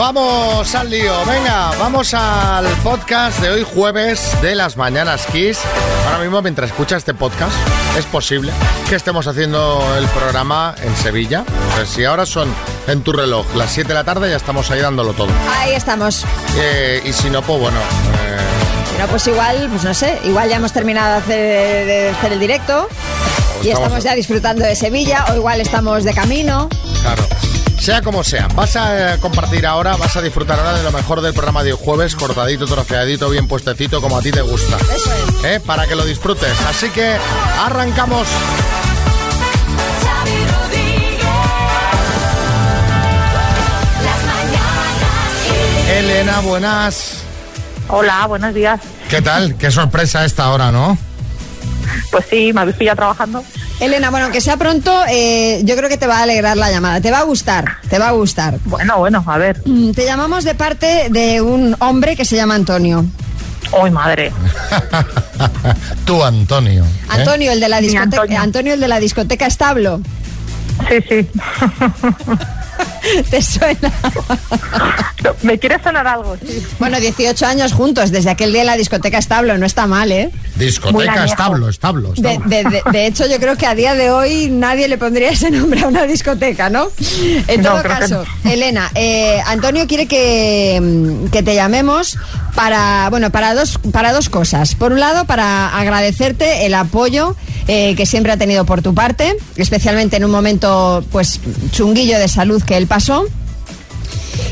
Vamos al lío, venga, vamos al podcast de hoy jueves de las Mañanas Kiss. Ahora mismo, mientras escucha este podcast, es posible que estemos haciendo el programa en Sevilla. Pues si ahora son en tu reloj las 7 de la tarde, ya estamos ahí dándolo todo. Ahí estamos. Eh, y si no, pues bueno... Eh... No, pues igual, pues no sé, igual ya hemos terminado de hacer, de hacer el directo y estamos ya disfrutando de Sevilla o igual estamos de camino. Claro. Sea como sea, vas a eh, compartir ahora, vas a disfrutar ahora de lo mejor del programa de jueves, cortadito, troceadito, bien puestecito, como a ti te gusta. Eso es. ¿Eh? Para que lo disfrutes. Así que arrancamos. Elena, buenas. Hola, buenos días. ¿Qué tal? Qué sorpresa esta hora, ¿no? Pues sí, me habéis pillado trabajando. Elena, bueno, que sea pronto, eh, yo creo que te va a alegrar la llamada. Te va a gustar, te va a gustar. Bueno, bueno, a ver. Mm, Te llamamos de parte de un hombre que se llama Antonio. ¡Ay, madre! Tú, Antonio. ¿eh? Antonio, el de la discoteca. Antonio. Antonio, el de la discoteca establo. Sí, sí. ¿Te suena? ¿Me quiere sonar algo? Sí. Bueno, 18 años juntos, desde aquel día en la discoteca establo, no está mal, ¿eh? Discoteca, establo, establo. De, establo. de- de- de hecho, yo creo que a día de hoy nadie le pondría ese nombre a una discoteca, ¿no? En No, todo que caso, Elena, eh, Antonio quiere que, mm, que te llamemos para, bueno, para dos, para dos cosas. Por un lado, para agradecerte el apoyo eh, que siempre ha tenido por tu parte, especialmente en un momento, pues, chunguillo de salud que él pasó.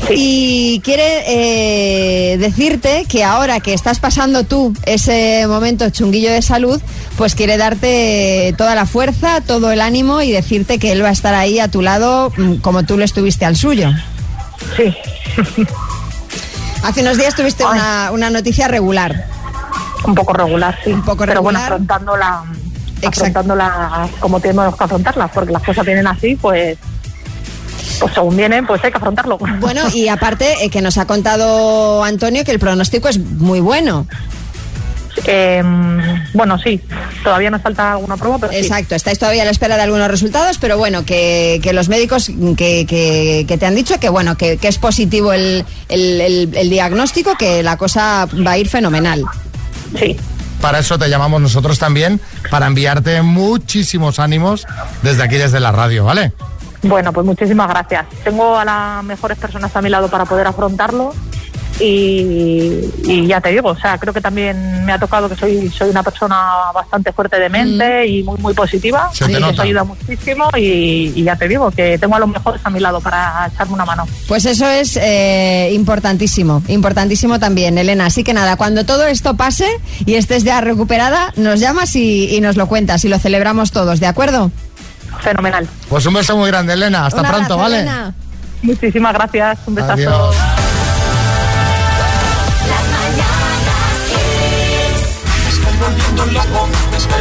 Y quiere eh, decirte que ahora que estás pasando tú ese momento chunguillo de salud, pues quiere darte toda la fuerza, todo el ánimo y decirte que él va a estar ahí a tu lado mm, como tú lo estuviste al suyo. Sí. Hace unos días tuviste una, una noticia regular. Un poco regular, sí. Un poco Pero bueno, regular. afrontándola, afrontándola como tenemos que afrontarlas, porque las cosas vienen así, pues, pues según vienen, pues hay que afrontarlo. Bueno, y aparte eh, que nos ha contado Antonio que el pronóstico es muy bueno. Eh, bueno, sí, todavía nos falta alguna prueba, pero sí. Exacto, estáis todavía a la espera de algunos resultados, pero bueno, que, que los médicos que, que- que te han dicho que bueno, que, que es positivo el, el- el- el diagnóstico, que la cosa va a ir fenomenal. Sí. Para eso te llamamos nosotros también, para enviarte muchísimos ánimos desde aquí, desde la radio, ¿vale? Bueno, pues muchísimas gracias. Tengo a las mejores personas a mi lado para poder afrontarlo y, y ya te digo, o sea, creo que también me ha tocado que soy soy una persona bastante fuerte de mente y muy muy positiva, que nota. eso ayuda muchísimo y, y ya te digo que tengo a los mejores a mi lado para echarme una mano. Pues eso es eh, importantísimo, importantísimo también, Elena. Así que nada, cuando todo esto pase y estés ya recuperada, nos llamas y, y nos lo cuentas y lo celebramos todos, ¿de acuerdo? Fenomenal. Pues un beso muy grande, Elena. Hasta pronto, ¿vale? Elena. Muchísimas gracias, un besazo. Adiós.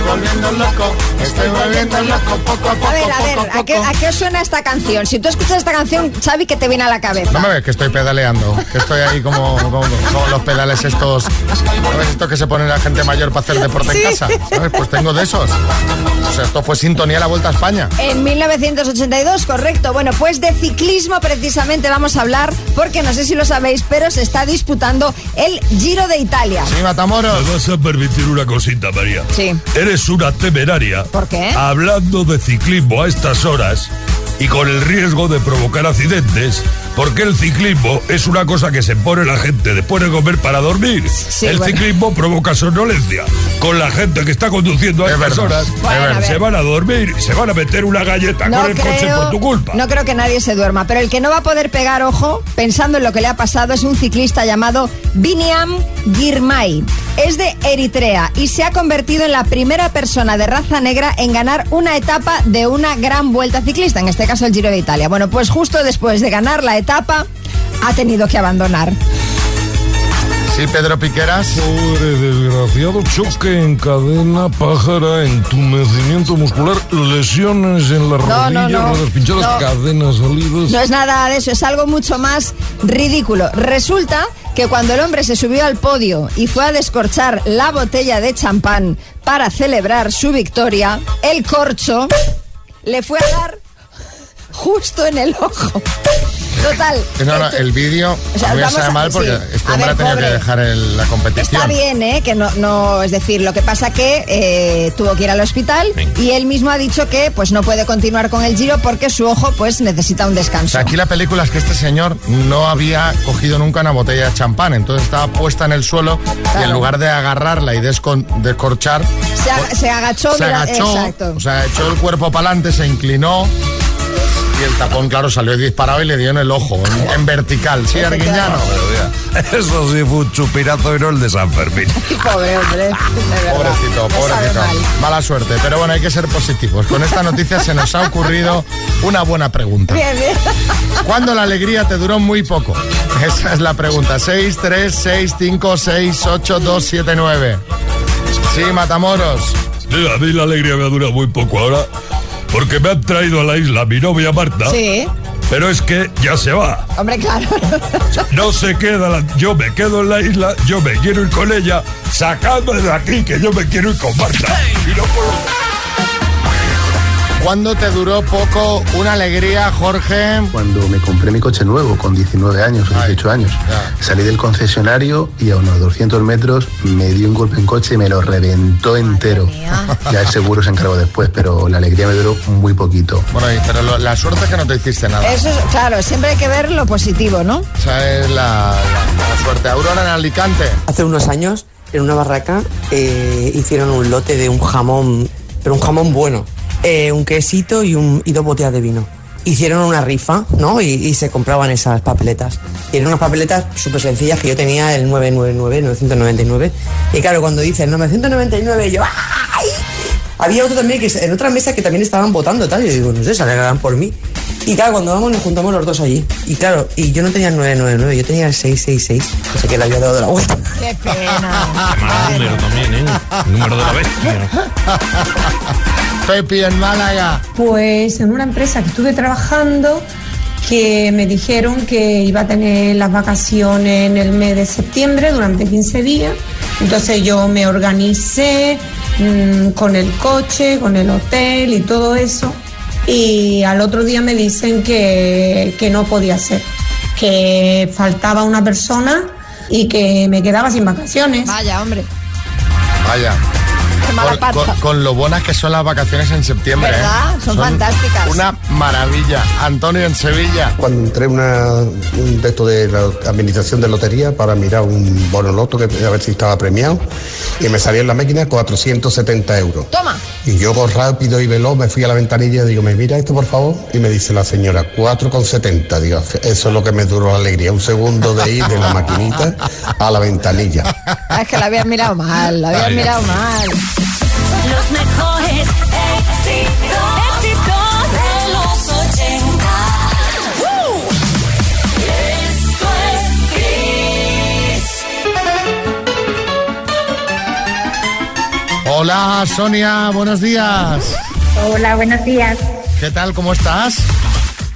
Volviendo loco, estoy volviendo loco poco a poco. A ver, a poco ver, ¿a qué, a qué os suena esta canción? Si tú escuchas esta canción, Xavi, ¿qué te viene a la cabeza? No me ves que estoy pedaleando, que estoy ahí como, como, como los pedales estos, ¿sabes? Esto que se pone la gente mayor para hacer deporte Sí. en casa, ¿sabes? Pues tengo de esos. O sea, esto fue sintonía a la Vuelta a España. En 1982, correcto. Bueno, pues de ciclismo precisamente vamos a hablar, porque no sé si lo sabéis, pero se está disputando el Giro de Italia. Sí, Matamoros. Me vas a permitir una cosita, María. Sí. Eres una temeraria. ¿Por qué? Hablando de ciclismo a estas horas y con el riesgo de provocar accidentes, porque el ciclismo es una cosa que se pone la gente después de comer para dormir. Sí, el bueno. ciclismo provoca somnolencia. Con la gente que está conduciendo a Es estas horas, Bueno, se van a dormir y se van a meter una galleta con el coche por tu culpa. no creo que nadie se duerma, pero el que no va a poder pegar ojo, pensando en lo que le ha pasado, es un ciclista llamado Biniam Girmay. Es de Eritrea y se ha convertido en la primera persona de raza negra en ganar una etapa de una gran vuelta ciclista, en este caso el Giro de Italia. Bueno, pues justo después de ganar la etapa, ha tenido que abandonar. Sí, Pedro Piqueras. Pobre desgraciado, choque en cadena, pájara, entumecimiento muscular, lesiones en las No, no, rodillas, no. ruedas pinchadas, No. cadenas salidas. No es nada de eso, es algo mucho más ridículo. Resulta que cuando el hombre se subió al podio y fue a descorchar la botella de champán para celebrar su victoria, el corcho le fue a dar justo en el ojo. Total. No, no, el vídeo O sea, a a- mal porque sí. este hombre ver, ha tenido pobre. que dejar el- la competición. Está bien, ¿eh? Que no, no, es decir, lo que pasa que eh, tuvo que ir al hospital y él mismo ha dicho que pues no puede continuar con el Giro porque su ojo pues necesita un O descanso. sea, aquí la película es que este señor no había cogido nunca una botella de champán, entonces estaba puesta en el suelo y en lugar de agarrarla y descon- descorchar, Se, se agachó, se mira, agachó, exacto. o sea, echó el cuerpo para adelante, se inclinó y el tapón, claro, salió disparado y le dio en el ojo, en, en vertical. Sí, Arguiñano. Eso sí fue un chupinazo y no el de San Fermín. Pobre hombre. Pobrecito, pobrecito. mal. Mala suerte, pero bueno, hay que ser positivos. Con esta noticia se nos ha ocurrido una buena pregunta. Bien, bien. ¿Cuándo la alegría te duró muy poco? Esa es la pregunta. 6, 3, 6, 5, 6, 8, 2, 7, 9. Sí, Matamoros. A mí la alegría me dura muy poco ahora porque me han traído a la isla mi novia Marta. Sí, Pero es que ya se va. hombre, claro. No se queda, la- yo me quedo en la isla, yo me quiero ir con ella, sacadme de aquí que yo me quiero ir con Marta. Y no puedo. ¿Cuándo te duró poco una alegría, Jorge? Cuando me compré mi coche nuevo con 19 años o Ay, 18 años, ya. salí del concesionario y a unos 200 metros me dio un golpe en coche y me lo reventó entero. Ya el seguro se encargó después, pero la alegría me duró muy poquito. Bueno, pero lo- la suerte es que no te hiciste nada. Eso es, claro, siempre hay que ver lo positivo, ¿no? Esa es la, la- la suerte. Aurora en Alicante. Hace unos años, en una barraca, eh, hicieron un lote de un jamón, pero un jamón bueno, eh, un quesito y, un, y dos botellas de vino. Hicieron una rifa, ¿no? Y, y se compraban esas papeletas. Y eran unas papeletas súper sencillas que yo tenía el 999, 999. Y claro, cuando dice el 999, yo ¡ay! Había otro también que en otra mesa que también estaban votando tal. Y yo digo, no sé, se alegrarán por mí. Y claro, cuando vamos nos juntamos los dos allí. Y claro, y yo no tenía el 999, yo tenía el 666. O sea que le había dado la vuelta. Qué pena. Mal número también, ¿eh? El número de la bestia. Pepi en Málaga. Pues en una empresa que estuve trabajando que me dijeron que iba a tener las vacaciones en el mes de septiembre durante 15 días. Entonces yo me organicé mm, con el coche, con el hotel y todo eso. Y al otro día me dicen que, que no podía ser, que faltaba una persona y que me quedaba sin vacaciones. Vaya, hombre. Vaya. Mala Con, pata. con- con lo buenas que son las vacaciones en septiembre. ¿Verdad? ¿eh? Son fantásticas. Una maravilla. Antonio en Sevilla. Cuando entré en una, un de esto de la administración de lotería para mirar un bono loto que a ver si estaba premiado y me salía en la máquina 470 euros. Toma. Y yo con rápido y veloz me fui a la ventanilla y digo, ¿me mira esto por favor? Y me dice la señora, 4,70. Digo, eso es lo que me duró la alegría. Un segundo de ir de la maquinita a la ventanilla. Es que la habías mirado mal, la habías mirado mal. Los mejores éxitos, éxitos de los 80. ¡Uh! Esto es Kiss. Hola, Sonia. Buenos días. Hola, buenos días. ¿Qué tal? ¿Cómo estás?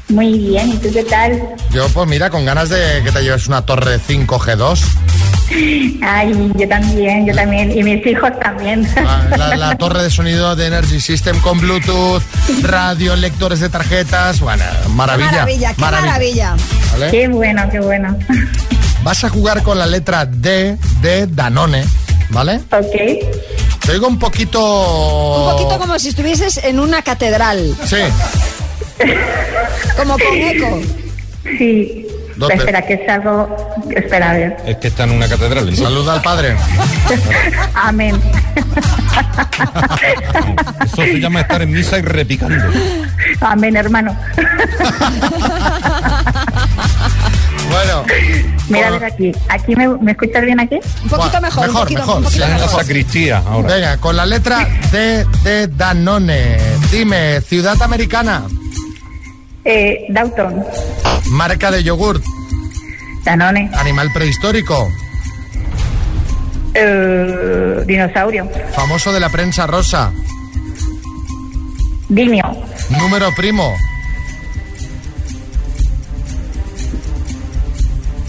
Muy bien, ¿y tú qué tal? Yo, pues mira, con ganas de que te lleves una torre 5G2. Ay, yo también, yo también, y mis hijos también. Ah, La, la torre de sonido de Energy System con Bluetooth, radio, lectores de tarjetas. Bueno, maravilla. Qué maravilla, qué maravilla. ¿Vale? Qué bueno, qué bueno. Vas a jugar con la letra D de Danone, ¿vale? Ok, Te digo un poquito... Un poquito como si estuvieses en una catedral, Sí. como con eco. sí. Espera, que es algo... Espera, a ver. Es que está en una catedral. Saluda al padre. Amén. Eso se llama estar en misa y repicando. Amén, hermano. Bueno. Mira, a con- ver aquí. ¿Aquí me, me escuchas bien aquí? Un poquito mejor, mejor, un poquito, mejor, un poquito sí, Está en la sacristía ahora. Venga, con la letra D de Danone. Dime, ciudad americana, Eh, Dalton, marca de yogurt, Danone, animal prehistórico, eh, dinosaurio, famoso de la prensa rosa, Dimio, número primo,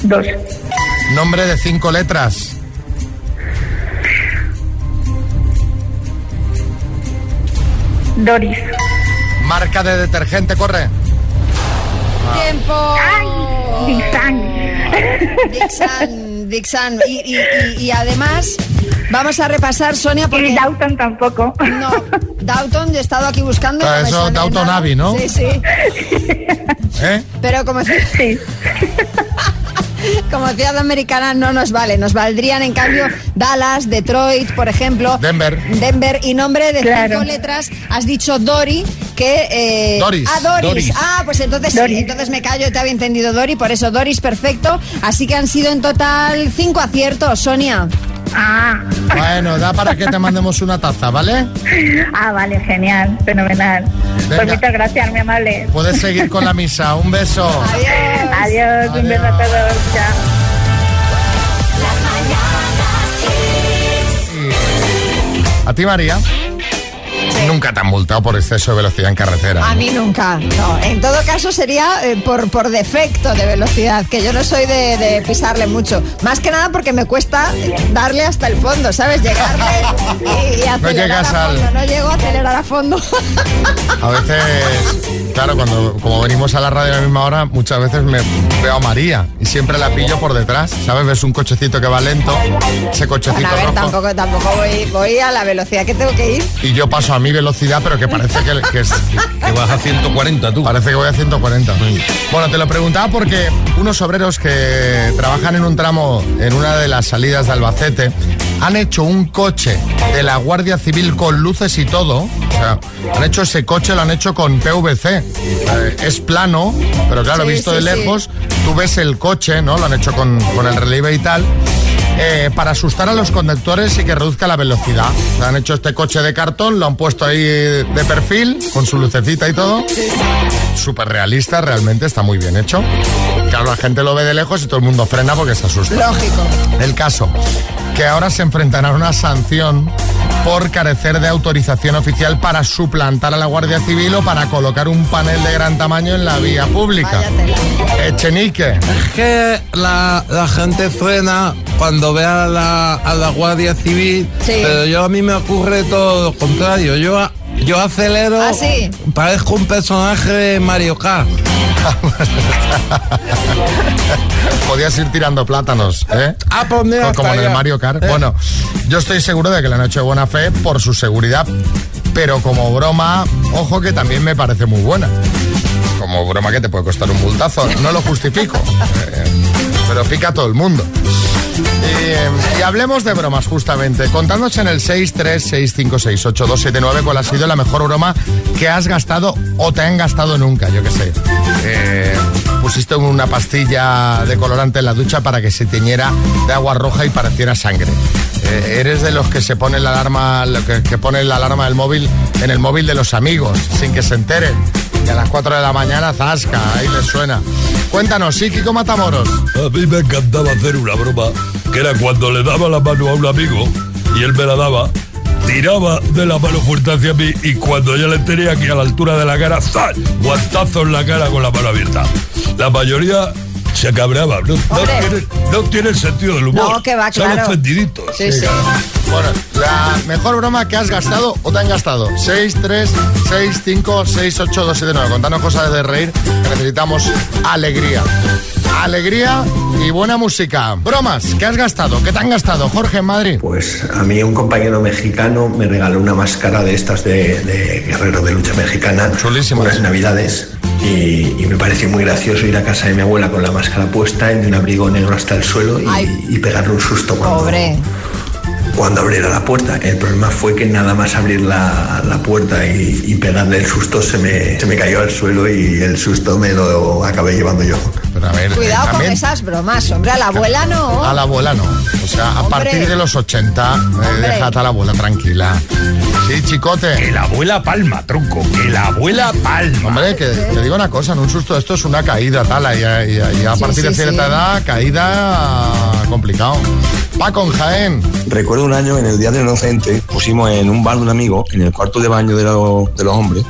dos, nombre de cinco letras, Doris, marca de detergente, corre. Tiempo. Dixan. Dixan, Dixan. Y, y- y- y además, vamos a repasar, Sonia, porque... Y Downton tampoco. No, yo he estado aquí buscando... y Ah, eso, nada. Abbey, ¿no? Sí, sí. ¿Eh? Pero como, Sí. como ciudad americana no nos vale. Nos valdrían, en cambio, Dallas, Detroit, por ejemplo. Denver. Denver. Y nombre de Claro. cinco letras, has dicho Dori, que... eh, Doris. Ah, Doris. Doris. Ah, pues entonces, Doris. entonces me callo, te había entendido Dori, por eso Doris, perfecto. Así que han sido en total cinco aciertos, Sonia. Ah, Bueno, da para que te mandemos una taza, ¿vale? ah, vale, genial, fenomenal. Venga. Pues muchas gracias, muy amable. Puedes seguir con la misa. Un beso. Adiós. Adiós, un beso a todos. Chao. A ti, María. Nunca te han multado por exceso de velocidad en carretera. A mí nunca, no. En todo caso sería eh, por, por defecto de velocidad, que yo no soy de, de pisarle mucho. Más que nada porque me cuesta darle hasta el fondo, ¿sabes? Llegarle y, y acelerar llegas a al- fondo. No llego a acelerar a fondo. A veces, claro, cuando como venimos a la radio a la misma hora, muchas veces me veo a María y siempre la pillo por detrás. ¿Sabes? Ves un cochecito que va lento, ese cochecito Bueno, a ver, rojo. tampoco, tampoco voy, voy a la velocidad que tengo que ir. Y yo paso a mi velocidad, pero que parece que, que es, Que vas a 140 tú. Parece que voy a 140. Bueno, te lo preguntaba porque unos obreros que trabajan en un tramo en una de las salidas de Albacete han hecho un coche de la Guardia Civil con luces y todo. O sea, han hecho ese coche, lo han hecho con PVC. Eh, es plano, pero claro, Sí, visto sí, de sí. lejos, tú ves el coche, ¿no? Lo han hecho con, con el relieve y tal. Eh, para asustar a los conductores y que reduzca la velocidad. Han hecho este coche de cartón, lo han puesto ahí de perfil, con su lucecita y todo súper realista, realmente está muy bien hecho. Claro, la gente lo ve de lejos y todo el mundo frena porque se asusta. Lógico. El caso, que ahora se enfrentará a una sanción por carecer de autorización oficial para suplantar a la Guardia Civil o para colocar un panel de gran tamaño en la vía pública. Echenique. Es que la, la gente frena cuando ve a la, a la Guardia Civil, Sí. pero yo a mí me ocurre todo lo contrario. Yo, a- yo acelero, ¿Ah, sí? parezco un personaje de Mario Kart. Podías ir tirando plátanos, ¿eh? Ah, pues mira, Co- como en el. Mario Kart. Eh. Bueno, yo estoy seguro de que la noche de buena fe por su seguridad, pero como broma, ojo que también me parece muy buena. Como broma que te puede costar un multazo, no lo justifico, eh, pero pica a todo el mundo. Y, y hablemos de bromas justamente, contándonos en el 636568279 cuál ha sido la mejor broma que has gastado o te han gastado nunca, yo qué sé. Eh, pusiste una pastilla de colorante en la ducha para que se teñiera de agua roja y pareciera sangre. Eh, eres de los que se pone la alarma, que pone la alarma del móvil en el móvil de los amigos, sin que se enteren. Y a las 4 de la mañana, zasca, ahí les suena. Cuéntanos, sí, Kiko Matamoros. A mí me encantaba hacer una broma, que era cuando le daba la mano a un amigo y él me la daba, tiraba de la mano fuerte hacia mí y cuando ya le tenía aquí a la altura de la cara, ¡zas! Guantazo en la cara con la mano abierta. La mayoría se cabreaba, no, no, tiene, no tiene sentido del humor. No, que va, Son claro. ofendiditos. Sí, sí. Bueno, la mejor broma que has gastado o te han gastado. 6, 3, 6, 5, 6, 8, 2, 7, 9. Contanos cosas de reír, necesitamos alegría. Alegría y buena música. Bromas, ¿qué has gastado? ¿Qué te han gastado? Jorge en Madrid. Pues a mí un compañero mexicano me regaló una máscara de estas de, de guerrero de lucha mexicana. Unas navidades. Y, y me pareció muy gracioso ir a casa de mi abuela con la máscara puesta en un abrigo negro hasta el suelo y, y pegarle un susto cuando, Pobre. cuando abriera la puerta. El problema fue que nada más abrir la, la puerta y, y pegarle el susto se me, se me cayó al suelo y el susto me lo acabé llevando yo. Pero a ver, Cuidado con esas bromas, hombre. A la abuela no. a la abuela no. O sea, a Hombre. partir de los 80, eh, déjate a la abuela tranquila. Sí, chicote. Que la abuela palma, tronco, que la abuela palma. Hombre, que te digo una cosa, en un susto esto es una caída, tal, y, y- y a Sí, partir de cierta sí. edad, caída complicado. Paco en Jaén. Recuerdo un año en el Día del Inocente, pusimos en un bar de un amigo, en el cuarto de baño de, los- de los hombres,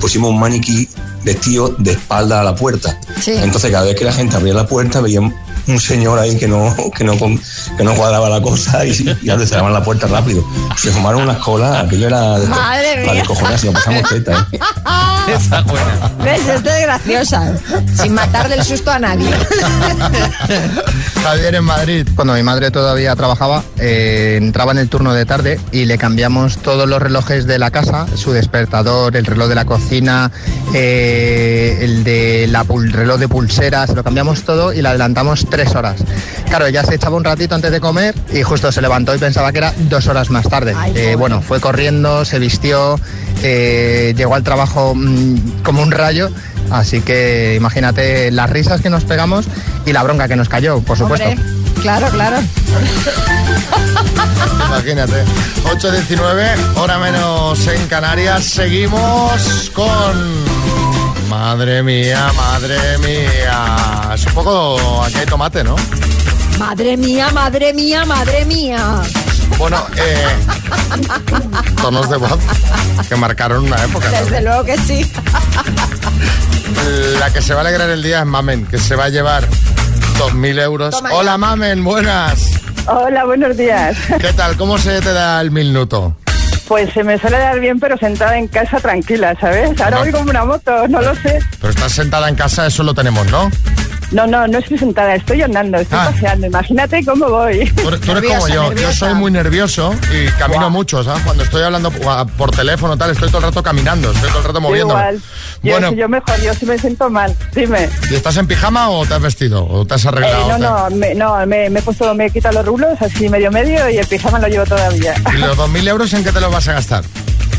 pusimos un maniquí vestido de espalda a la puerta. Sí. Entonces cada vez que la gente abría la puerta veían un señor ahí que no, que no, com- que no cuadraba la cosa y, y ya le cerraban la puerta rápido. Se fumaron unas colas, aquello era de, Madre para mía. descojonarse, lo pasamos teta, ¿eh? Esa buena. ¿Ves? Esta es graciosa. Sin matar del susto a nadie. Javier en Madrid. Cuando mi madre todavía trabajaba, eh, entraba en el turno de tarde y le cambiamos todos los relojes de la casa, su despertador, el reloj de la cocina, eh, el de la pul- reloj de pulseras, lo cambiamos todo y la adelantamos tres horas. Claro, ella se echaba un ratito antes de comer y justo se levantó y pensaba que era dos horas más tarde. Eh, bueno, fue corriendo, se vistió, eh, llegó al trabajo mm, como un rayo. Así que imagínate las risas que nos pegamos y la bronca que nos cayó, por supuesto. Hombre, claro, claro. Imagínate. 8.19, hora menos en Canarias. Seguimos con... Madre mía, madre mía. Es un poco... Aquí hay tomate, ¿no? Madre mía, madre mía, madre mía. Bueno, eh, tonos de voz que marcaron una época. ¿no? Desde luego que sí. La que se va a alegrar el día es Mamen, que se va a llevar 2.000 euros. Toma Hola, ya. Mamen, buenas. Hola, buenos días. ¿Qué tal? ¿Cómo se te da el minuto? Pues se me suele dar bien, pero sentada en casa tranquila, ¿sabes? Ahora voy como una moto, no lo sé. Pero estás sentada en casa, eso lo tenemos, ¿no? No, no, no estoy sentada, estoy andando, estoy Ah. paseando. Imagínate cómo voy. Tú eres, tú eres como yo, yo soy muy nervioso y camino mucho, ¿sabes? Cuando estoy hablando por teléfono tal, estoy todo el rato caminando, estoy todo el rato Yo moviéndome. igual. Yo, Bueno, yo mejor, yo sí me siento mal. Dime. ¿y estás en pijama o te has vestido? ¿O te has Eh, arreglado? no, no, me, no me, me he puesto, me he quitado los rulos así medio medio y el pijama lo llevo todavía. ¿Y los 2.000 euros en qué te los vas a gastar?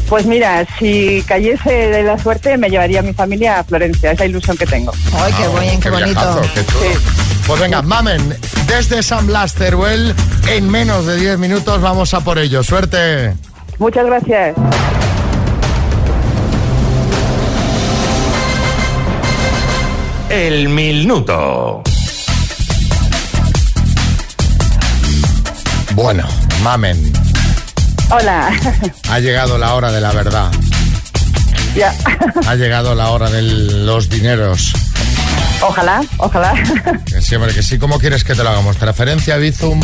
Pues mira, si cayese de la suerte me llevaría a mi familia a Florencia, esa ilusión que tengo. Ay, qué buen, qué bonito. viajazo, qué chulo. Pues venga, mamen, desde San Blas, Teruel, en menos de 10 minutos vamos a por ello. Suerte. Muchas gracias. El minuto. Bueno, mamen, Hola. ha llegado la hora de la verdad. ya. Ha llegado la hora de los dineros. Ojalá, ojalá. Que siempre que sí, ¿cómo quieres que te lo hagamos? ¿Transferencia, Bizum?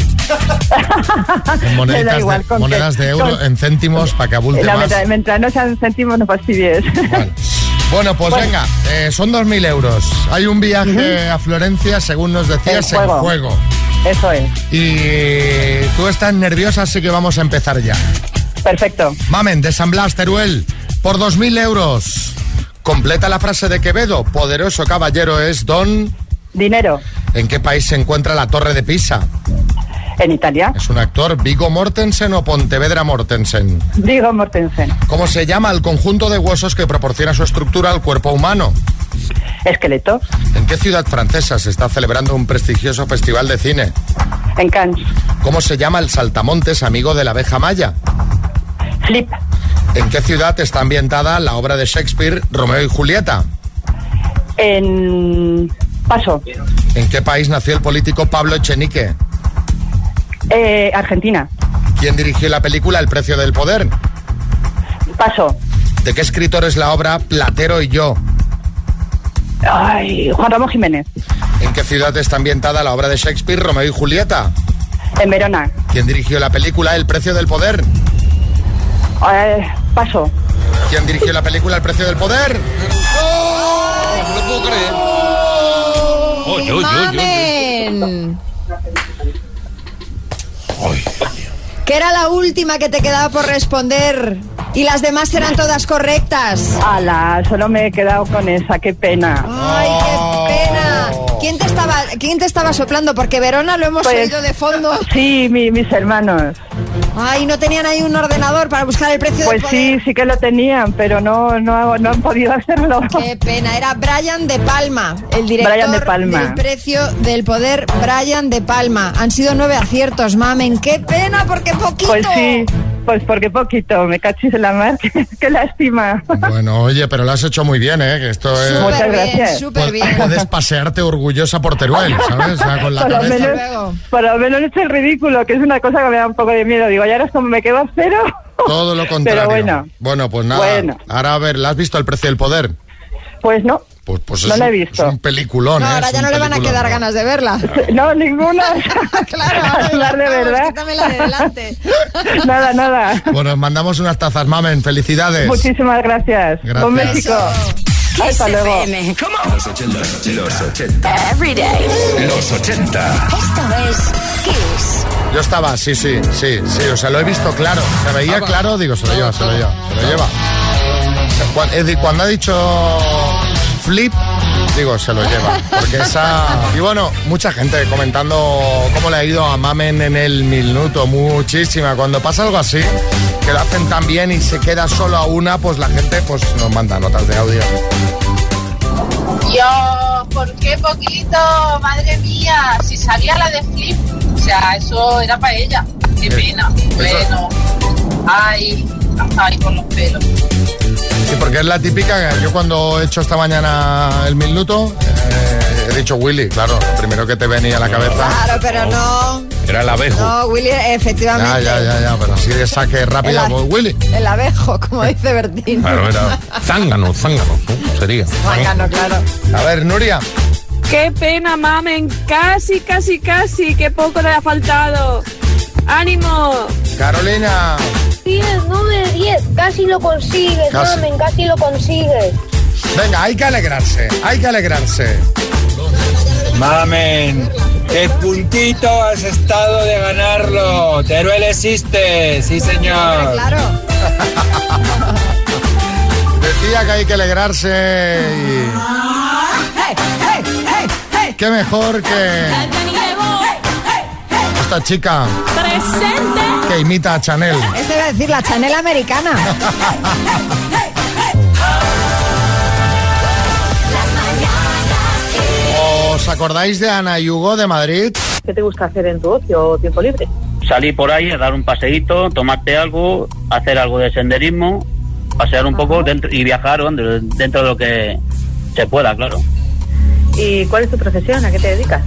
En moneditas igual, de, monedas que- de euro, con- en céntimos, para que abulte No, más. mientras, mientras no sean céntimos, no fastidies. Bueno, pues Bueno. venga, eh, son 2.000 euros. Hay un viaje a Florencia, según nos decías, En en juego. Eso es. Y tú estás nerviosa, así que vamos a empezar ya. Perfecto. Mamen, de San Blas, Teruel, por 2.000 euros. Completa la frase de Quevedo. Poderoso caballero es don... Dinero. ¿En qué país se encuentra la Torre de Pisa? En Italia. ¿Es un actor Vigo Mortensen o Pontevedra Mortensen? Digo Mortensen. ¿Cómo se llama el conjunto de huesos que proporciona su estructura al cuerpo humano? Esqueleto. ¿En qué ciudad francesa se está celebrando un prestigioso festival de cine? En Cannes. ¿Cómo se llama el saltamontes amigo de la abeja maya? Flip. ¿En qué ciudad está ambientada la obra de Shakespeare Romeo y Julieta? En Paso. ¿En qué país nació el político Pablo Echenique? Eh, Argentina. ¿Quién dirigió la película El precio del poder? Paso. ¿De qué escritor es la obra Platero y yo? Ay, Juan Ramón Jiménez. ¿En qué ciudad está ambientada la obra de Shakespeare Romeo y Julieta? En Verona. ¿Quién dirigió la película El precio del poder? Eh, paso. ¿Quién dirigió la película El precio del poder? No lo puedo creer. Oy, oy, oy. Mamen. Que era la última que te quedaba por responder y las demás eran todas correctas. Ala, solo me he quedado con esa, qué pena. Ay, qué pena. ¿Quién te estaba, quién te estaba soplando? Porque Verona lo hemos Pues, oído de fondo. Sí, mi- mis hermanos. Ay, no tenían ahí un ordenador para buscar el precio Pues del sí, sí que lo tenían, pero no, no, no han podido hacerlo. Qué pena, era Brian de Palma, el director Brian de Palma. del precio del poder, Brian de Palma. Han sido nueve aciertos, mamen. Qué pena, porque poquito. Pues sí, pues porque poquito, me cachis en la mar, qué, lástima. Bueno, oye, pero lo has hecho muy bien, ¿eh? Que esto es... Muchas Súper bien, gracias. súper Pu- bien. Puedes pasearte orgullosa por Teruel, ¿sabes? O sea, con la por, lo cabeza... menos, por lo menos he hecho el ridículo, que es una cosa que me da un poco de miedo. Digo, y ahora es como me quedo a cero. Todo lo contrario. Pero bueno, Bueno, pues nada. Bueno. Ahora a ver, ¿la has visto el precio del poder? pues no. Pues, pues No es, la he un- visto. es un peliculón, No, ¿eh? ahora ya no le van a quedar ganas de verla. No, ninguna. claro, ahora Hablar de verdad. quítame la de delante. Nada, nada. Bueno, os mandamos unas tazas, mamen. Felicidades. Muchísimas gracias. Gracias. Con México. Hasta luego. Los 80, los 80. Every day. Los 80. Esto es Kiss. Yo estaba, sí, sí, sí, sí, o sea, lo he visto claro. Se veía claro, digo, se lo lleva, se lo lleva, se lo lleva. Cuando ha dicho flip, digo, se lo lleva. Porque esa. Y bueno, mucha gente comentando cómo le ha ido a Mamen en el minuto, muchísima. Cuando pasa algo así, que lo hacen tan bien y se queda solo a una, pues la gente pues nos manda notas de audio. Yo, ¿por qué poquito? Madre mía, si salía la de Flip, o sea, eso era para ella. Qué pena. Bueno, ay, ay, con los pelos. Sí, porque es la típica que yo cuando he hecho esta mañana el minuto, eh, he dicho Willy, claro, lo primero que te venía a la cabeza. Claro, pero no. Era el abejo. No, Willy, Ya, efectivamente. ya, ya, ya, pero así de saque rápido, El a- pues Willy. El abejo, como dice Bertín. Claro, era zángano, zángano, ¿no? sería. Bacano, claro. A ver, Nuria. Qué pena, mamen. Casi, casi, casi. Qué poco le ha faltado. ¡Ánimo! Carolina. 10, 9, 10. Casi lo consigues, Casi. mamen, casi lo consigues. Venga, hay que alegrarse, hay que alegrarse. Mamen, qué puntito has estado de ganarlo. Teruel existe, sí señor. Claro. Decía que hay que alegrarse y... Qué mejor que esta chica Presente. Que imita a Chanel. Esto iba a decir la Chanel americana. ¿Os acordáis de Ana y Hugo de Madrid? ¿Qué te gusta hacer en tu ocio o tiempo libre? Salir por ahí a dar un paseíto, tomarte algo, hacer algo de senderismo, pasear un poco dentro y viajar dentro, dentro de lo que se pueda, claro. ¿Y cuál es tu profesión? ¿A qué te dedicas?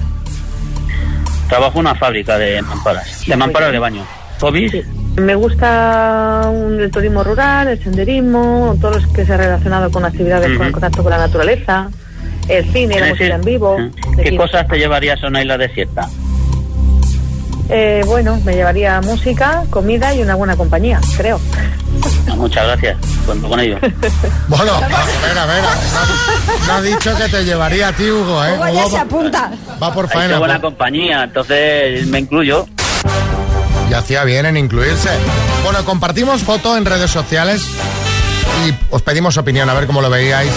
Trabajo en una fábrica de mamparas, de mamparas de baño. ¿Hobbies? Me gusta un- el turismo rural, el senderismo, todo lo que se ha relacionado con actividades con el contacto con la naturaleza, el cine, la música en vivo. ¿Qué cosas te llevarías a una isla desierta? Eh, bueno, me llevaría música, comida y una buena compañía, creo. Ah, Muchas gracias. Cuento con ello. Bueno, a ver, a ver. No, no ha dicho que te llevaría a ti, Hugo, ¿eh? Hugo ya Hugo se apunta. va por faena. buena pues. compañía, entonces me incluyo. Y hacía bien en incluirse. Bueno, compartimos foto en redes sociales y os pedimos opinión, a ver cómo lo veíais.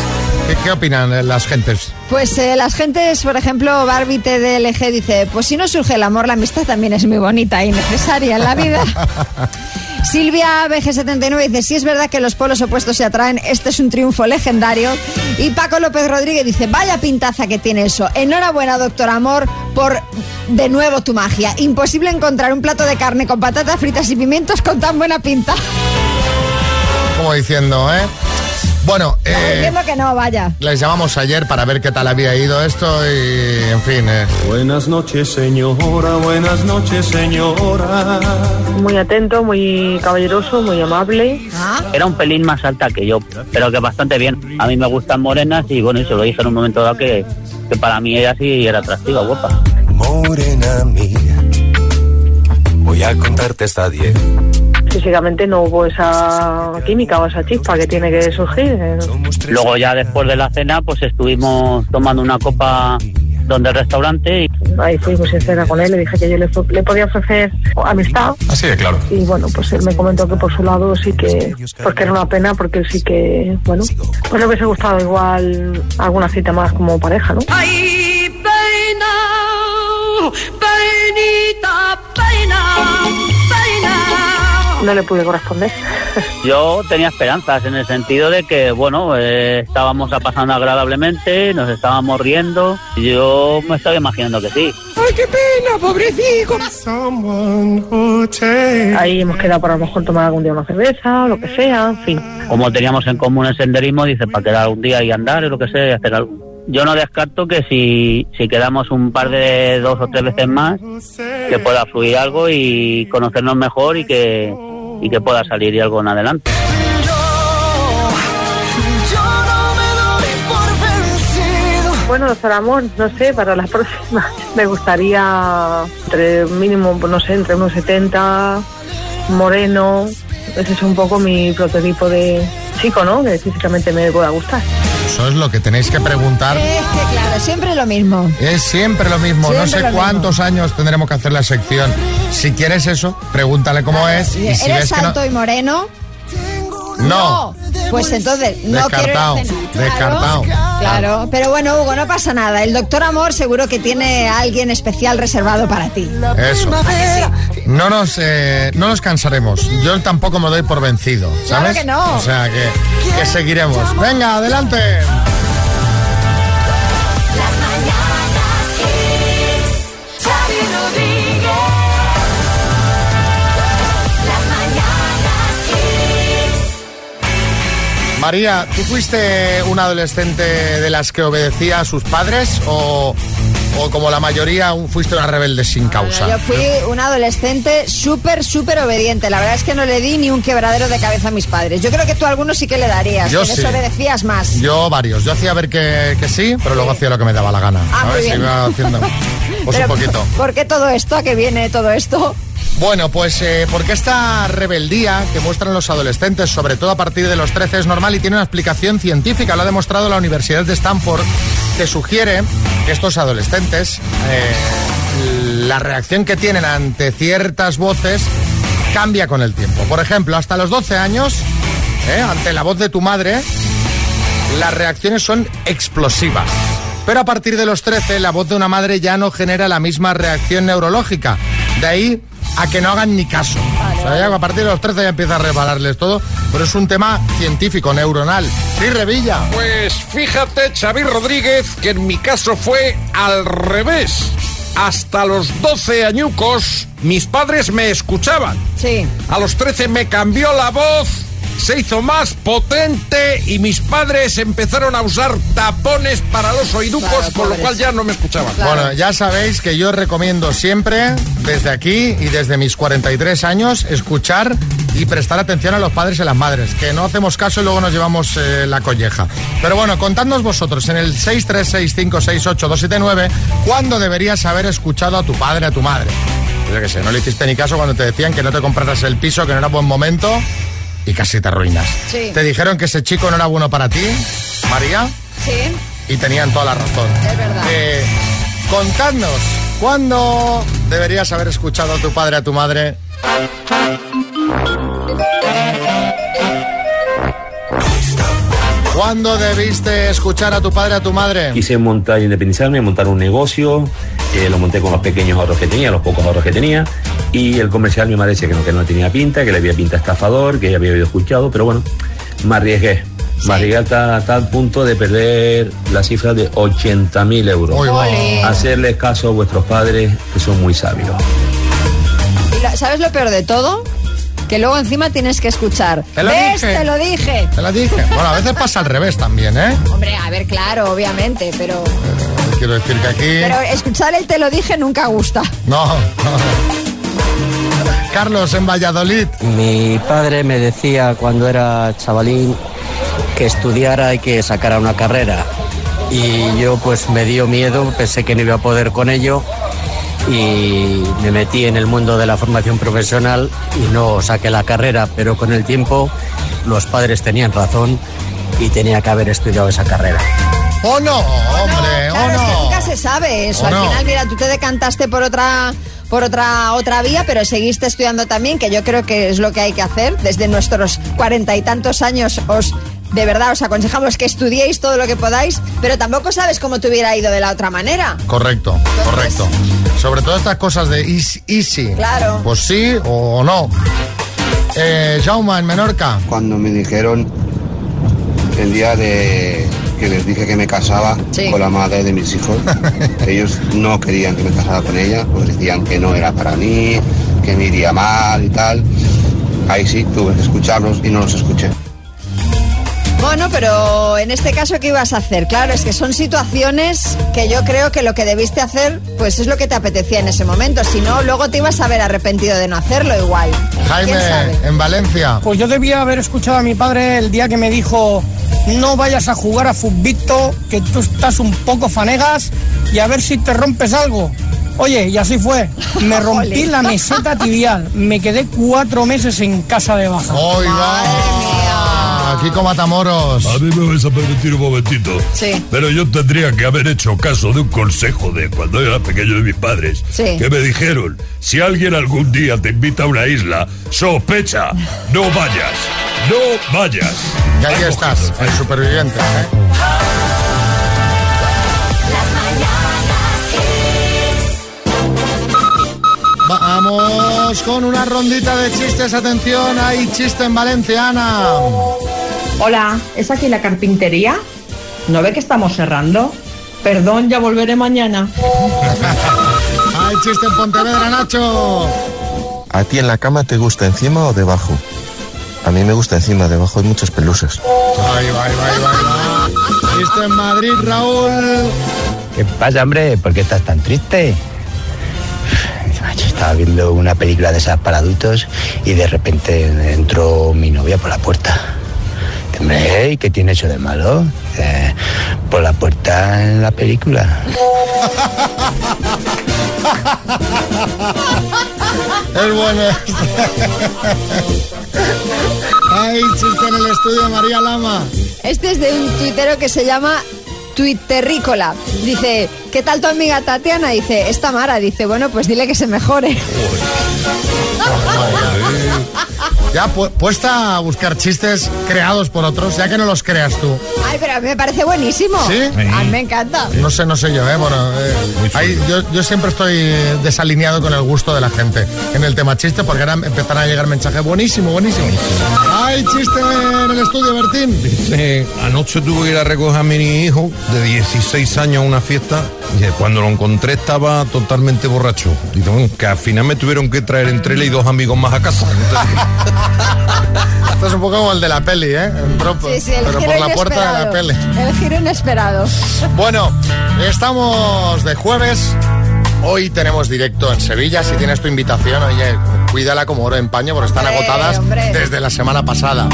¿Qué, qué opinan eh, las gentes? Pues eh, las gentes, por ejemplo, Barbie TDLG dice, pues si no surge el amor, la amistad también es muy bonita y necesaria en la vida. Silvia BG79 dice, si es verdad que los polos opuestos se atraen, este es un triunfo legendario. Y Paco López Rodríguez dice, vaya pintaza que tiene eso. Enhorabuena, doctor Amor, por de nuevo tu magia. Imposible encontrar un plato de carne con patatas fritas y pimientos con tan buena pinta. Como diciendo, ¿eh? Bueno, eh, Entiendo que no, vaya. les llamamos ayer para ver qué tal había ido esto y, en fin, eh, Buenas noches, señora, buenas noches, señora. Muy atento, muy caballeroso, muy amable. Era un pelín más alta que yo, pero que bastante bien. A mí me gustan morenas y bueno, y se lo dije en un momento dado que, que para mí ella sí era atractiva, guapa. Morena mía, voy a contarte hasta diez. Físicamente no hubo esa química o esa chispa que tiene que surgir. eh, Luego ya después de la cena pues estuvimos tomando una copa donde el restaurante y Ahí fui muy sincera con él, le dije que yo le, le podía ofrecer amistad Así de claro. y bueno, pues él me comentó que por su lado sí que, porque era una pena, porque él sí que, bueno, pues le hubiese gustado igual alguna cita más como pareja, ¿no? Ay, peina, peinita, peina, peina. No le pude corresponder. yo tenía esperanzas en el sentido de que bueno, eh, estábamos pasando agradablemente, nos estábamos riendo y yo me estaba imaginando que sí. Ay, qué pena, pobrecito. Ahí hemos quedado para a lo mejor tomar algún día una cerveza o lo que sea, en fin. Como teníamos en común el senderismo, dice, para quedar un día y andar y lo que sea, y hacer algo. Yo no descarto que si, si quedamos un par de dos o tres veces más, que pueda fluir algo y conocernos mejor y que, y que pueda salir y algo en adelante. Bueno, Amor, no sé, para las próximas me gustaría entre mínimo, no sé, entre unos 70, moreno. Ese es un poco mi prototipo de chico, ¿no? Que físicamente me pueda gustar. Eso es lo que tenéis que preguntar. Es que claro, siempre lo mismo. Es siempre lo mismo. Siempre no sé cuántos años tendremos que hacer la sección. Si quieres eso, pregúntale cómo es. Y si ¿Eres ves que no. alto y moreno? No. Pues entonces no Descartado, quiero ir a cenar. Claro, descartado. Claro, pero bueno, Hugo, no pasa nada. El doctor Amor seguro que tiene a alguien especial reservado para ti. Eso. No nos, eh, no nos cansaremos. Yo tampoco me doy por vencido, Claro ¿sabes? que no. O sea que, que seguiremos. Venga, adelante. María, ¿tú fuiste una adolescente de las que obedecía a sus padres o, o como la mayoría un- fuiste una rebelde sin causa? Yo fui una adolescente súper, súper obediente. La verdad es que no le di ni un quebradero de cabeza a mis padres. Yo creo que tú a algunos sí que le darías. Yo que sí. desobedecías más. Yo varios. Yo hacía ver que, que sí, pero luego hacía lo que me daba la gana. Ah, muy ¿sabes? bien. Iba haciendo pues un poquito. ¿Por qué todo esto? ¿A qué viene todo esto? Bueno, pues eh, porque esta rebeldía que muestran los adolescentes, sobre todo a partir de los 13, es normal y tiene una explicación científica. Lo ha demostrado la Universidad de Stanford, que sugiere que estos adolescentes, eh, la reacción que tienen ante ciertas voces cambia con el tiempo. Por ejemplo, hasta los 12 años, eh, ante la voz de tu madre, las reacciones son explosivas. Pero a partir de los 13, la voz de una madre ya no genera la misma reacción neurológica. De ahí a que no hagan ni caso. O sea, ya a partir de los 13 ya empieza a repalarles todo, pero es un tema científico, neuronal. Sí, Revilla. Pues fíjate, Xavi Rodríguez, que en mi caso fue al revés. Hasta los 12 añucos, mis padres me escuchaban. Sí. A los 13 me cambió la voz, se hizo más potente y mis padres empezaron a usar tapones para los oíducos, con lo cual ya no me escuchaban. Bueno, ya sabéis que yo recomiendo siempre, desde aquí y desde mis 43 años, escuchar y prestar atención a los padres y a las madres, que no hacemos caso y luego nos llevamos eh, la colleja. Pero bueno, contadnos vosotros en el 636568279 cuándo deberías haber escuchado a tu padre, a tu madre. Pues Yo qué sé, no le hiciste ni caso cuando te decían que no te compraras el piso, que no era buen momento y casi te arruinas. Sí. Te dijeron que ese chico no era bueno para ti, María, Sí, y tenían toda la razón. es verdad. Eh, contadnos, ¿cuándo deberías haber escuchado a tu padre, a tu madre? ¿Cuándo debiste escuchar a tu padre, a tu madre? Quise montar, independizarme, montar un negocio, eh, lo monté con los pequeños ahorros que tenía, los pocos ahorros que tenía, y el comercial mi madre decía que no, que no tenía pinta, que le había pinta estafador, que ya había habido escuchado, pero bueno, me arriesgué. Me arriesgué hasta, el punto de perder la cifra de 80.000 euros. Uy, va. Ole. Hacerles caso a vuestros padres, que son muy sabios. Y ¿Sabes lo peor de todo? Que luego encima tienes que escuchar. Te lo ¿Ves? dije. Te lo dije. Te lo dije. Bueno, a veces pasa al revés también, ¿eh? Hombre, a ver, claro, obviamente, pero, Quiero decir que aquí... pero escuchar el te lo dije nunca gusta. No, no. Carlos, en Valladolid. Mi padre me decía cuando era chavalín que estudiara y que sacara una carrera. Y yo pues me dio miedo, pensé que no iba a poder con ello y me metí en el mundo de la formación profesional y no saqué la carrera, pero con el tiempo los padres tenían razón y tenía que haber estudiado esa carrera. ¡Oh no, hombre! Claro, ¡Oh es que no! nunca se sabe eso. ¿O Al no? final, mira, tú te decantaste por otra por otra otra vía, pero seguiste estudiando también, que yo creo que es lo que hay que hacer. Desde nuestros cuarenta y tantos años os de verdad os aconsejamos que estudiéis todo lo que podáis, pero tampoco sabes cómo te hubiera ido de la otra manera. Correcto, correcto. Sobre todo estas cosas de easy. easy. Claro. Pues sí o no. Eh, Jaume, en Menorca. Cuando me dijeron el día de que les dije que me casaba Sí. con la madre de mis hijos, ellos no querían que me casara con ella, pues decían que no era para mí, que me iría mal y tal. Ahí sí, tuve que escucharlos y no los escuché. Bueno, pero en este caso, ¿qué ibas a hacer? Claro, es que son situaciones que yo creo que lo que debiste hacer, pues es lo que te apetecía en ese momento. Si no, luego te ibas a haber arrepentido de no hacerlo igual. Jaime, ¿Quién sabe? en Valencia. Pues yo debía haber escuchado a mi padre el día que me dijo no vayas a jugar a futbito, que tú estás un poco fanegas y a ver si te rompes algo. Oye, y así fue. Me rompí la meseta tibial. Me quedé cuatro meses en casa de baja. Oiga. Kiko Matamoros. A mí me vais a permitir un momentito. Sí. Pero yo tendría que haber hecho caso de un consejo de cuando era pequeño de mis padres. Sí. Que me dijeron, si alguien algún día te invita a una isla, sospecha, no vayas, no vayas. Y ahí estás, el superviviente. ¿eh? Vamos con una rondita de chistes. Atención, hay chiste en Valenciana. Hola, ¿es aquí la carpintería? ¿No ve que estamos cerrando? Perdón, ya volveré mañana. Hay chiste en Pontevedra, Nacho. ¿A ti en la cama te gusta encima o debajo? A mí me gusta encima, debajo hay muchas pelusas. Ahí va, ahí va. Chiste en Madrid, Raúl. ¿Qué pasa, hombre? ¿Por qué estás tan triste? Estaba viendo una película de esas para adultos y de repente entró mi novia por la puerta. Hombre, "Ey, ¿qué tiene eso de malo? Dice, por la puerta en la película. Es bueno. Hay chiste en el estudio, María Lama. Este es de un tuitero que se llama Twitterrícola. Dice, ¿qué tal tu amiga Tatiana? Dice, esta Mara. Dice, bueno, pues dile que se mejore. Ya pu- puesta a buscar chistes creados por otros, ya que no los creas tú. Ay, pero me parece buenísimo. ¿Sí? A mí me encanta. No sé, no sé yo, ¿eh? Bueno, eh, ahí yo, yo siempre estoy desalineado con el gusto de la gente en el tema chiste, porque ahora empiezan a llegar mensajes buenísimo, buenísimo. Hay chiste en el estudio, Bertín. Dice, anoche tuve que ir a recoger a mi hijo de 16 años a una fiesta. Dice, cuando lo encontré estaba totalmente borracho. Dice, bueno, que al final me tuvieron que traer entre él y dos amigos más a casa. Esto es un poco como el de la peli, ¿eh? Entró por- Sí, sí, el pero giro por la puerta de la peli. El giro inesperado. Bueno, estamos de jueves. Hoy tenemos directo en Sevilla. Si tienes tu invitación, oye, cuídala como oro en paño porque están Hombre, agotadas hombre. desde la semana pasada.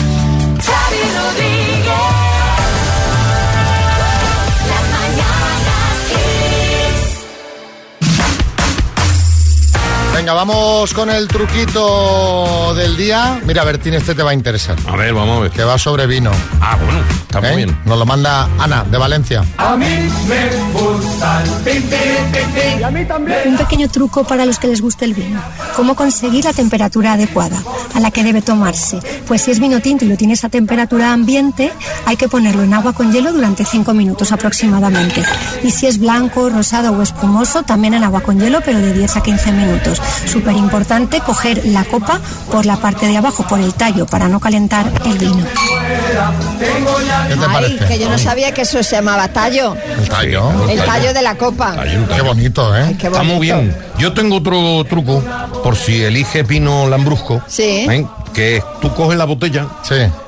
Venga, vamos con el truquito del día. Mira, Bertín, este te va a interesar. A ver, vamos a ver. Que va sobre vino. Ah, bueno, está muy bien. Nos lo manda Ana, de Valencia. A mí me gusta el pim, pim. Y a mí también. Un pequeño truco para los que les guste el vino. ¿Cómo conseguir la temperatura adecuada a la que debe tomarse? Pues si es vino tinto y lo tienes a temperatura ambiente, hay que ponerlo en agua con hielo durante 5 minutos aproximadamente. Y si es blanco, rosado o espumoso, también en agua con hielo, pero de 10 a 15 minutos. Súper importante coger la copa por la parte de abajo, por el tallo, para no calentar el vino. ¿Qué te Ay, parece? que yo no sabía que eso se llamaba tallo. El tallo. El tallo de la copa. Qué bonito, ¿eh? qué Está muy bien. Yo tengo otro truco, por si eliges vino lambrusco. Sí. ¿eh? Que tú coges la botella,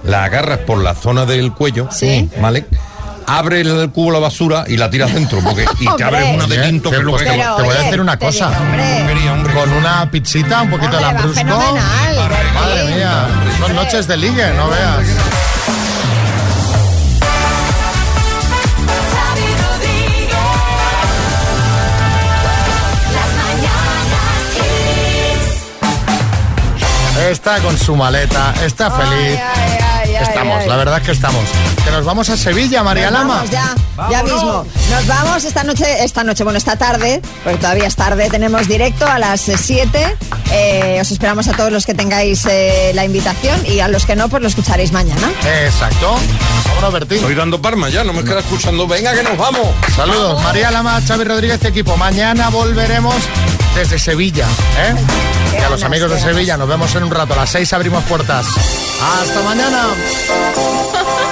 la agarras por la zona del cuello, Sí. ¿vale? Abre el cubo de la basura y la tiras dentro, porque y te abres una de tinto que es lo pues que te, te voy a decir una cosa. Con una pizzita, un poquito de lambrusco. Madre mía. Son noches de ligue, no veas. Está con su maleta, está feliz. ay, estamos, ay. la verdad es que estamos. Que nos vamos a Sevilla, María Nos Lama. vamos ya, ya mismo. Nos vamos esta noche, esta noche, bueno, esta tarde, porque todavía es tarde, tenemos directo a las 7. os esperamos a todos los que tengáis eh, la invitación y a los que no, pues lo escucharéis mañana. Exacto. Vámonos, Bertín. Estoy dando palmas ya, no me queda escuchando. Venga, que nos vamos. Saludos, María Lama, Xavi Rodríguez, equipo. Mañana volveremos desde Sevilla. ¿eh? Y a los amigos de Sevilla nos vemos en un rato. A las 6 abrimos puertas. Hasta mañana.